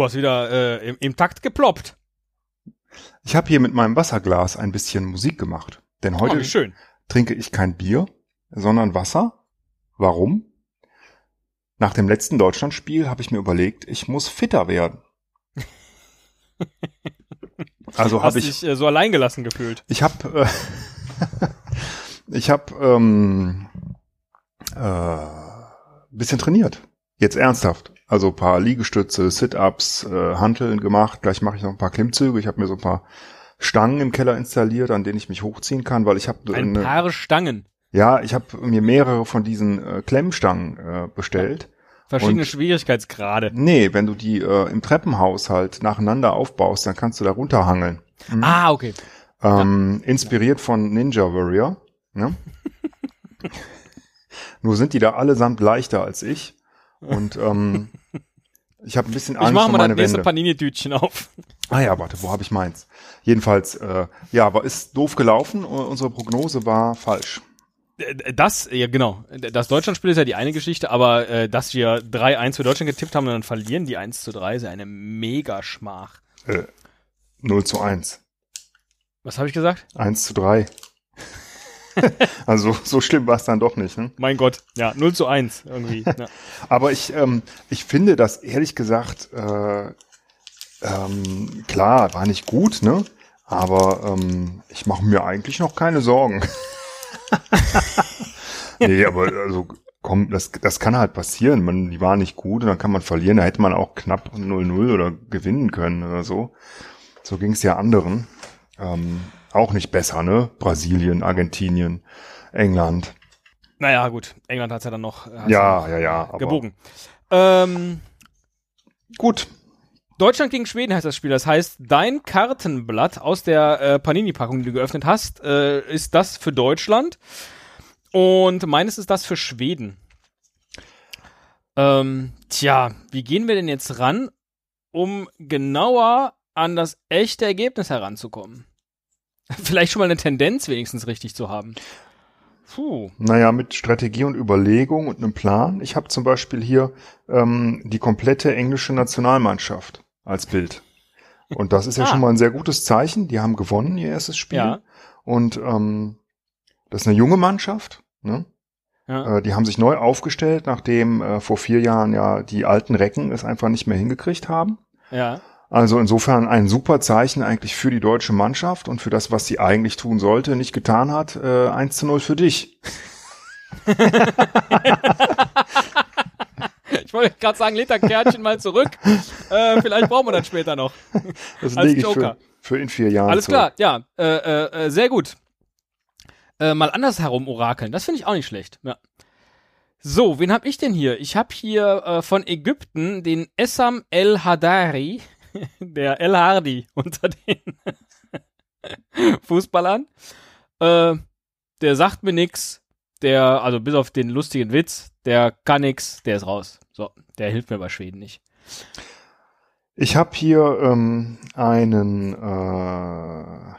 Oh, hast wieder äh, im, im Takt geploppt. Ich habe hier mit meinem Wasserglas ein bisschen Musik gemacht. Denn heute oh, schön. trinke ich kein Bier, sondern Wasser. Warum? Nach dem letzten Deutschlandspiel habe ich mir überlegt, ich muss fitter werden. Also habe ich dich äh, so alleingelassen gefühlt. Ich habe äh, ich habe ähm, äh, bisschen trainiert. Jetzt ernsthaft. Also paar Liegestütze, Sit-ups, äh, Hanteln gemacht. Gleich mache ich noch ein paar Klimmzüge. Ich habe mir so ein paar Stangen im Keller installiert, an denen ich mich hochziehen kann, weil ich habe ein eine, paar Stangen. Ja, ich habe mir mehrere von diesen äh, Klemmstangen äh, bestellt. Verschiedene und, Schwierigkeitsgrade. Nee, wenn du die äh, im Treppenhaus halt nacheinander aufbaust, dann kannst du da runterhangeln. Mhm. Ah, okay. Ähm, ja. Inspiriert von Ninja Warrior. Ne? Nur sind die da allesamt leichter als ich. Und ähm, ich habe ein bisschen Angst ich mach mal meine das nächste Wände. Panini-Tütchen auf. Ah ja, warte, wo habe ich meins? Jedenfalls, äh, ja, aber ist doof gelaufen. Unsere Prognose war falsch. Das, ja genau. Das Deutschlandspiel ist ja die eine Geschichte, aber äh, dass wir 3-1 für Deutschland getippt haben und dann verlieren die 1 zu 3, ist ja eine Megaschmach. Äh, 0 zu 1. Was habe ich gesagt? 1 zu 3. also so schlimm war es dann doch nicht. Ne? Mein Gott, ja, 0 zu 1 irgendwie. Ja. Aber ich, ähm, ich finde das ehrlich gesagt, äh, ähm, klar, war nicht gut, ne? Aber ähm, ich mache mir eigentlich noch keine Sorgen. nee, aber also komm, das, das kann halt passieren. Man, die war nicht gut und dann kann man verlieren. Da hätte man auch knapp 0-0 oder gewinnen können oder so. So ging es ja anderen. Ähm, auch nicht besser, ne? Brasilien, Argentinien, England. Naja, gut. England hat's ja dann noch ja, ja, ja, gebogen. Ähm, gut. Deutschland gegen Schweden heißt das Spiel. Das heißt, dein Kartenblatt aus der äh, Panini-Packung, die du geöffnet hast, äh, ist das für Deutschland. Und meines ist das für Schweden. Ähm, tja, wie gehen wir denn jetzt ran, um genauer an das echte Ergebnis heranzukommen? Vielleicht schon mal eine Tendenz wenigstens richtig zu haben. Puh. Naja, mit Strategie und Überlegung und einem Plan. Ich habe zum Beispiel hier ähm, die komplette englische Nationalmannschaft als Bild. Und das ist ja ah. schon mal ein sehr gutes Zeichen. Die haben gewonnen, ihr erstes Spiel. Ja. Und ähm, das ist eine junge Mannschaft. Ne? Ja. Äh, die haben sich neu aufgestellt, nachdem äh, vor vier Jahren ja die alten Recken es einfach nicht mehr hingekriegt haben. Ja. Also insofern ein super Zeichen eigentlich für die deutsche Mannschaft und für das, was sie eigentlich tun sollte, nicht getan hat. Äh, 1 zu 0 für dich. ich wollte gerade sagen, leg das Kärtchen mal zurück. Äh, vielleicht brauchen wir das später noch. Das lege ich für, für in vier Jahren Alles zurück. klar, ja. Äh, äh, äh, sehr gut. Äh, mal andersherum orakeln, das finde ich auch nicht schlecht. Ja. So, wen hab ich denn hier? Ich habe hier äh, von Ägypten den Essam El Hadari. Der El Hardy unter den Fußballern. Äh, der sagt mir nix. Der, also bis auf den lustigen Witz, der kann nix, der ist raus. So, der hilft mir bei Schweden nicht. Ich habe hier ähm, einen äh,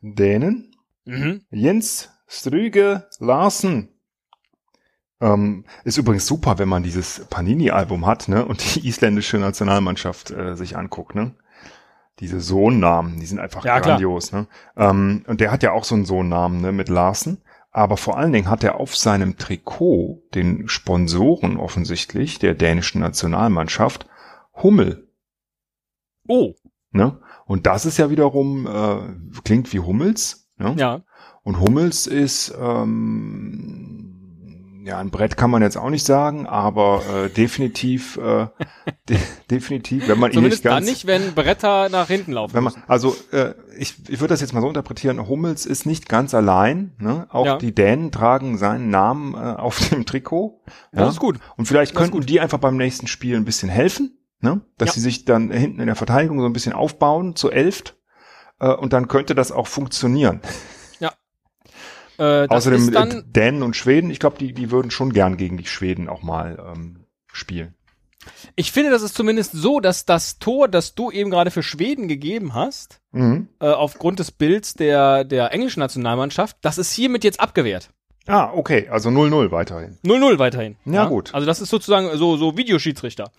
Dänen. Mhm. Jens Strüge Larsen. Ähm, ist übrigens super, wenn man dieses Panini-Album hat, ne, und die isländische Nationalmannschaft äh, sich anguckt, ne. Diese Sohnnamen, die sind einfach ja, grandios, klar. ne. Ähm, und der hat ja auch so einen Sohnnamen, ne, mit Larsen. Aber vor allen Dingen hat er auf seinem Trikot den Sponsoren offensichtlich der dänischen Nationalmannschaft Hummel. Oh. Ne? Und das ist ja wiederum, äh, klingt wie Hummels. Ne? Ja. Und Hummels ist ähm, ja, ein Brett kann man jetzt auch nicht sagen, aber äh, definitiv, äh, de definitiv, wenn man ihn nicht ganz, dann nicht, wenn Bretter nach hinten laufen. Wenn man, also äh, ich, ich würde das jetzt mal so interpretieren: Hummels ist nicht ganz allein. Ne? Auch ja. die Dänen tragen seinen Namen äh, auf dem Trikot. Ja? Das ist gut. Und vielleicht könnten die einfach beim nächsten Spiel ein bisschen helfen, ne? dass ja. sie sich dann hinten in der Verteidigung so ein bisschen aufbauen zu elft. Äh, und dann könnte das auch funktionieren. Äh, Außerdem dann, Dänen und Schweden, ich glaube, die, die würden schon gern gegen die Schweden auch mal ähm, spielen. Ich finde, das ist zumindest so, dass das Tor, das du eben gerade für Schweden gegeben hast, mhm. äh, aufgrund des Bilds der, der englischen Nationalmannschaft, das ist hiermit jetzt abgewehrt. Ah, okay, also 0-0 weiterhin. 0-0 weiterhin. Ja, ja, gut. Also das ist sozusagen so, so Videoschiedsrichter.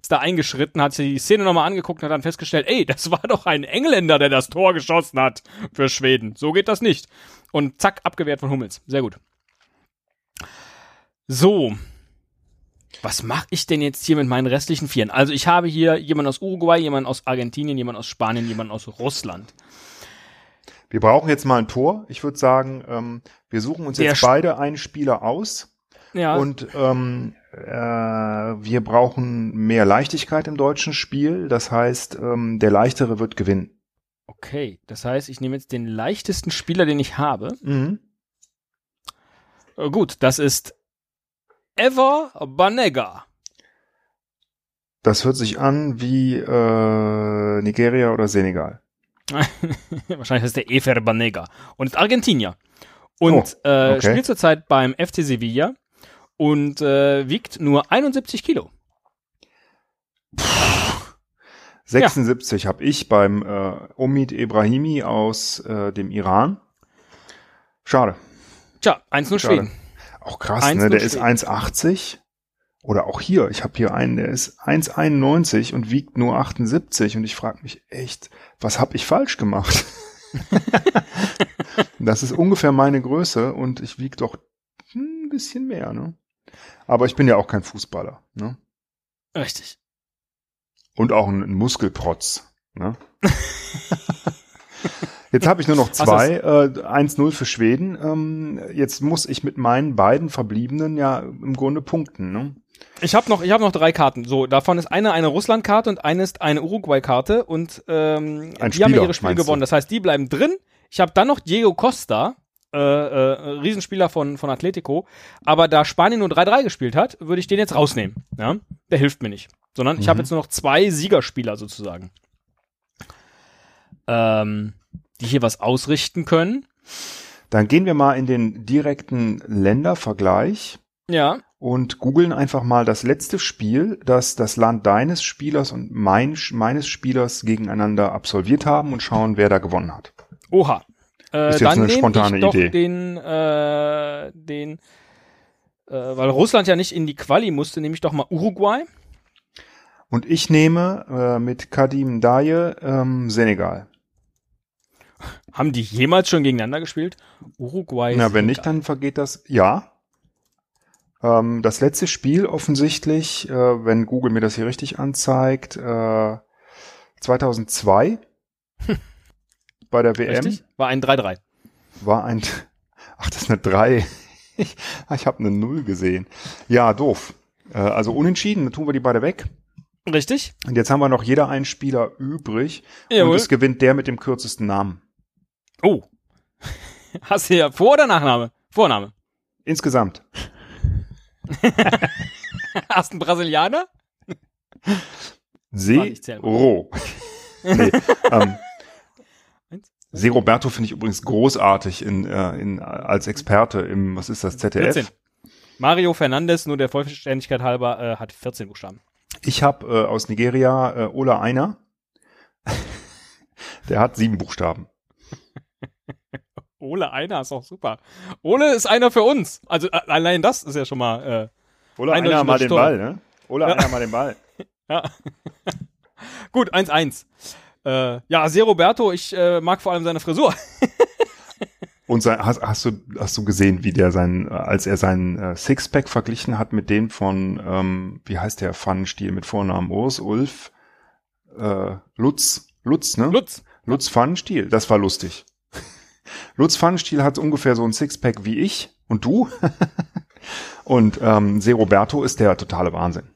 Ist da eingeschritten, hat sich die Szene nochmal angeguckt und hat dann festgestellt, ey, das war doch ein Engländer, der das Tor geschossen hat für Schweden. So geht das nicht. Und zack, abgewehrt von Hummels. Sehr gut. So. Was mache ich denn jetzt hier mit meinen restlichen Vieren? Also ich habe hier jemanden aus Uruguay, jemanden aus Argentinien, jemanden aus Spanien, jemanden aus Russland. Wir brauchen jetzt mal ein Tor. Ich würde sagen, ähm, wir suchen uns jetzt beide einen Spieler aus. Ja. Und ähm, äh, wir brauchen mehr Leichtigkeit im deutschen Spiel. Das heißt, ähm, der Leichtere wird gewinnen. Okay, das heißt, ich nehme jetzt den leichtesten Spieler, den ich habe. Mhm. Äh, gut, das ist Ever Banega. Das hört sich an wie äh, Nigeria oder Senegal. Wahrscheinlich ist der Efer Banega. Und ist Argentinier. Und oh, äh, okay. äh, spielt zurzeit beim FC Sevilla und äh, wiegt nur 71 Kilo. 76 ja. habe ich beim äh, Omid Ebrahimi aus äh, dem Iran. Schade. Tja, 1-0 Schweden. Auch krass, ne? Der ist 1,80. Oder auch hier, ich habe hier einen, der ist 1,91 und wiegt nur 78 und ich frage mich echt, was habe ich falsch gemacht? das ist ungefähr meine Größe und ich wiege doch ein bisschen mehr, ne? Aber ich bin ja auch kein Fußballer, ne? Richtig. Und auch ein, ein Muskelprotz, ne? Jetzt habe ich nur noch zwei. Äh, 1-0 für Schweden. Ähm, jetzt muss ich mit meinen beiden Verbliebenen ja im Grunde punkten. Ne? Ich habe noch, ich habe noch drei Karten. So, davon ist eine eine Russland-Karte und eine ist eine Uruguay-Karte und ähm, Ein die Spieler, haben ja ihre Spiele gewonnen. Das heißt, die bleiben drin. Ich habe dann noch Diego Costa, äh, äh, Riesenspieler von von Atletico. Aber da Spanien nur 3-3 gespielt hat, würde ich den jetzt rausnehmen. Ja, der hilft mir nicht, sondern mhm. ich habe jetzt nur noch zwei Siegerspieler sozusagen. Ähm, die hier was ausrichten können. Dann gehen wir mal in den direkten Ländervergleich. Ja. Und googeln einfach mal das letzte Spiel, das das Land deines Spielers und mein, meines Spielers gegeneinander absolviert haben und schauen, wer da gewonnen hat. Oha. Äh, ist jetzt eine spontane ich Idee. Den, äh, den, äh, weil Russland ja nicht in die Quali musste, nehme ich doch mal Uruguay. Und ich nehme äh, mit Kadim Daye ähm, Senegal. Haben die jemals schon gegeneinander gespielt? Uruguay. Na, wenn nicht, dann vergeht das. Ja. Ähm, das letzte Spiel offensichtlich, äh, wenn Google mir das hier richtig anzeigt, äh, 2002 bei der WM. Richtig? War ein 3-3. War ein, ach, das ist eine 3. ich ich habe eine 0 gesehen. Ja, doof. Äh, also unentschieden, dann tun wir die beide weg. Richtig. Und jetzt haben wir noch jeder einen Spieler übrig. Jawohl. Und es gewinnt der mit dem kürzesten Namen. Oh. Hast du ja Vor- oder Nachname? Vorname. Insgesamt. Hast du einen Brasilianer? Zero. nee, ähm, Se Roberto finde ich übrigens großartig in, äh, in, als Experte im, was ist das, ZDF? 14. Mario Fernandes, nur der Vollständigkeit halber, äh, hat 14 Buchstaben. Ich habe äh, aus Nigeria äh, Ola Einer. der hat sieben Buchstaben. Ole einer ist auch super. Ole ist einer für uns. Also allein das ist ja schon mal. Äh, Ole einer mal den Ball, ne? Ole ja. einer mal den Ball. ja. Gut, 1-1. Äh, ja, Se Roberto, ich äh, mag vor allem seine Frisur. Und sein, hast, hast, du, hast du gesehen, wie der sein, als er seinen äh, Sixpack verglichen hat mit dem von, ähm, wie heißt der Pfannenstiel mit Vornamen Urs, Ulf, äh, Lutz, Lutz, ne? Lutz. Lutz Pfannenstiel, das war lustig. Lutz Pfannenstiel hat ungefähr so ein Sixpack wie ich und du. und ähm, Se Roberto ist der totale Wahnsinn.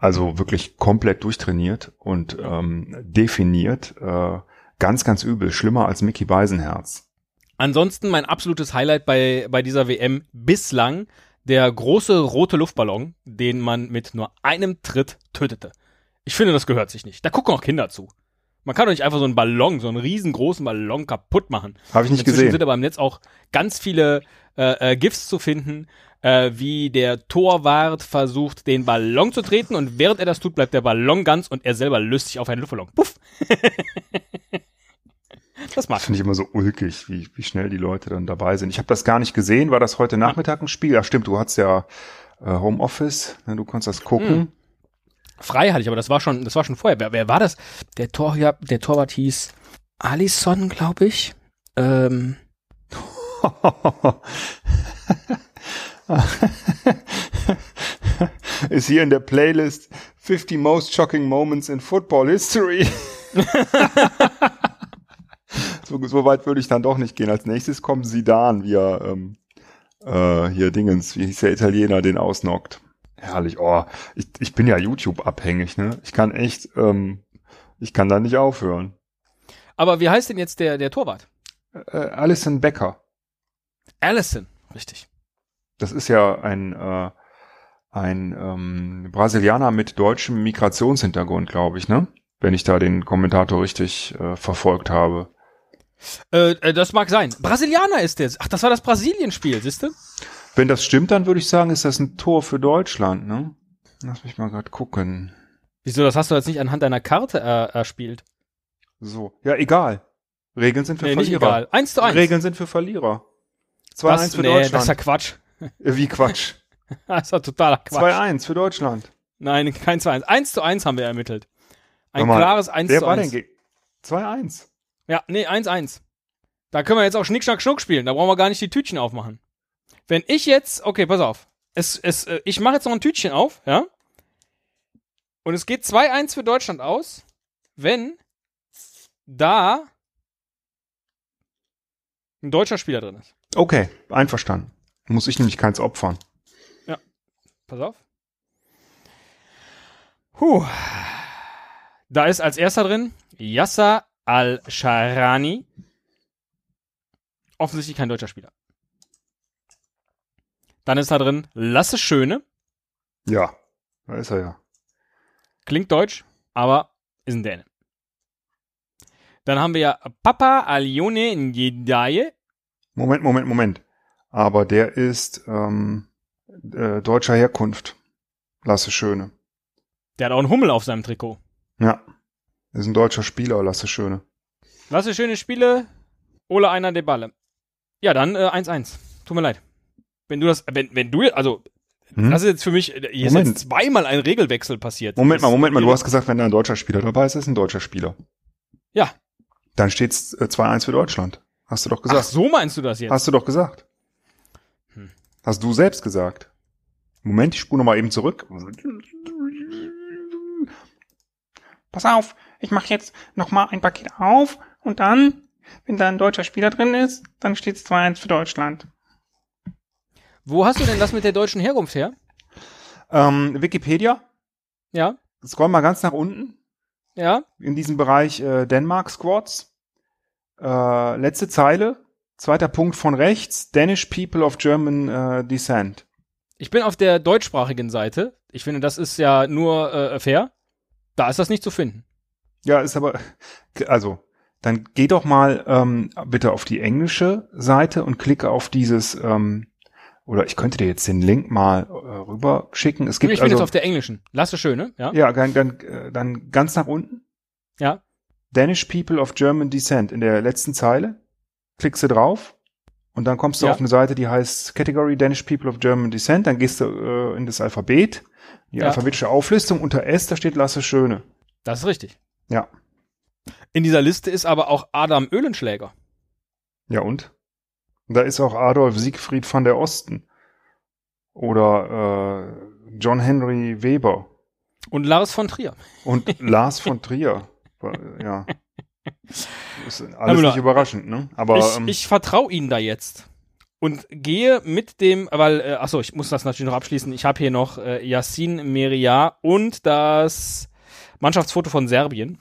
Also wirklich komplett durchtrainiert und ähm, definiert. Äh, ganz, ganz übel. Schlimmer als Mickey Beisenherz. Ansonsten mein absolutes Highlight bei, bei dieser WM bislang der große rote Luftballon, den man mit nur einem Tritt tötete. Ich finde, das gehört sich nicht. Da gucken auch Kinder zu. Man kann doch nicht einfach so einen Ballon, so einen riesengroßen Ballon kaputt machen. Habe ich nicht Inzwischen gesehen. sind aber im Netz auch ganz viele äh, äh, GIFs zu finden, äh, wie der Torwart versucht, den Ballon zu treten und während er das tut, bleibt der Ballon ganz und er selber löst sich auf einen Luftballon. Puff. das macht. Finde ich immer so ulkig, wie, wie schnell die Leute dann dabei sind. Ich habe das gar nicht gesehen. War das heute Nachmittag ein Spiel? Ja, stimmt, du hattest ja äh, Homeoffice, ne, du konntest das gucken. Hm. Frei hatte ich, aber das war schon, das war schon vorher. Wer, wer war das? Der Tor, ja, der Torwart hieß Alisson, glaube ich. Ähm. Ist hier in der Playlist 50 Most Shocking Moments in Football History. so, so weit würde ich dann doch nicht gehen. Als nächstes kommt Sidan, wie er ähm, äh, hier Dingens, wie hieß der Italiener, den ausnockt. Herrlich, oh, ich, ich bin ja YouTube abhängig, ne? Ich kann echt, ähm, ich kann da nicht aufhören. Aber wie heißt denn jetzt der, der Torwart? Äh, Alison Becker. Allison, richtig. Das ist ja ein, äh, ein ähm, Brasilianer mit deutschem Migrationshintergrund, glaube ich, ne? Wenn ich da den Kommentator richtig äh, verfolgt habe. Äh, äh, das mag sein. Brasilianer ist der. Ach, das war das Brasilien-Spiel, siehst du? Wenn das stimmt, dann würde ich sagen, ist das ein Tor für Deutschland, ne? Lass mich mal gerade gucken. Wieso, das hast du jetzt nicht anhand deiner Karte äh, erspielt? So. Ja, egal. Regeln sind für nee, Verlierer. Nicht egal. Eins zu eins. Regeln sind für Verlierer. 2-1 für nee, Deutschland. Das ist ja Quatsch. Äh, wie Quatsch? das ist ja totaler Quatsch. 2-1 für Deutschland. Nein, kein 2-1. 1 zu 1 haben wir ermittelt. Ein mal, klares 1 wer zu 1. Wer war denn 2-1? Ja, nee, 1-1. Da können wir jetzt auch Schnick, Schnack, Schnuck spielen. Da brauchen wir gar nicht die Tütchen aufmachen. Wenn ich jetzt, okay, pass auf. Es, es, äh, ich mache jetzt noch ein Tütchen auf, ja? Und es geht 2-1 für Deutschland aus, wenn da ein deutscher Spieler drin ist. Okay, einverstanden. Muss ich nämlich keins opfern. Ja. Pass auf. Puh. Da ist als erster drin Yasser Al-Sharani. Offensichtlich kein deutscher Spieler. Dann ist da drin Lasse Schöne. Ja, da ist er ja. Klingt deutsch, aber ist ein Däne. Dann haben wir ja Papa Alione Njedaye. Moment, Moment, Moment. Aber der ist ähm, äh, deutscher Herkunft. Lasse Schöne. Der hat auch einen Hummel auf seinem Trikot. Ja. Ist ein deutscher Spieler, Lasse Schöne. Lasse Schöne Spiele, Ole einer de Balle. Ja, dann 1-1. Äh, Tut mir leid. Wenn du das, wenn, wenn du, also, hm? das ist jetzt für mich, hier ist jetzt zweimal ein Regelwechsel passiert. Moment mal, Moment mal, du hast gesagt, wenn da ein deutscher Spieler dabei ist, ist ein deutscher Spieler. Ja. Dann steht's äh, 2-1 für Deutschland. Hast du doch gesagt. Ach, so meinst du das jetzt? Hast du doch gesagt. Hm. Hast du selbst gesagt. Moment, ich spule nochmal eben zurück. Pass auf, ich mache jetzt nochmal ein Paket auf und dann, wenn da ein deutscher Spieler drin ist, dann steht's 2-1 für Deutschland. Wo hast du denn das mit der deutschen Herkunft her? Ähm, Wikipedia. Ja. Scroll mal ganz nach unten. Ja. In diesem Bereich äh, Denmark Squads. Äh, letzte Zeile. Zweiter Punkt von rechts. Danish People of German äh, Descent. Ich bin auf der deutschsprachigen Seite. Ich finde, das ist ja nur äh, fair. Da ist das nicht zu finden. Ja, ist aber, also, dann geh doch mal ähm, bitte auf die englische Seite und klicke auf dieses ähm, oder ich könnte dir jetzt den Link mal äh, rüber schicken. Es gibt ich bin also, jetzt auf der englischen. Lasse schöne, ja. Ja, dann, dann, äh, dann ganz nach unten. Ja. Danish People of German Descent in der letzten Zeile. Klickst du drauf und dann kommst du ja. auf eine Seite, die heißt Category Danish People of German Descent. Dann gehst du äh, in das Alphabet, die ja. alphabetische Auflistung. Unter S, da steht Lasse Schöne. Das ist richtig. Ja. In dieser Liste ist aber auch Adam Öhlenschläger. Ja und? Da ist auch Adolf Siegfried van der Osten. Oder äh, John Henry Weber. Und Lars von Trier. Und Lars von Trier. Ja. Ist alles nicht überraschend, ne? Aber ich, ähm, ich vertraue Ihnen da jetzt und gehe mit dem, weil, äh, achso, ich muss das natürlich noch abschließen. Ich habe hier noch äh, Yassin Meria und das Mannschaftsfoto von Serbien.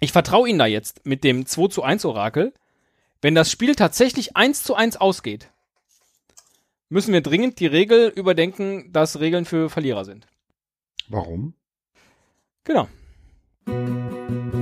Ich vertraue Ihnen da jetzt mit dem 2 zu 1 Orakel wenn das Spiel tatsächlich eins zu eins ausgeht, müssen wir dringend die Regel überdenken, dass Regeln für Verlierer sind. Warum? Genau. Thank you.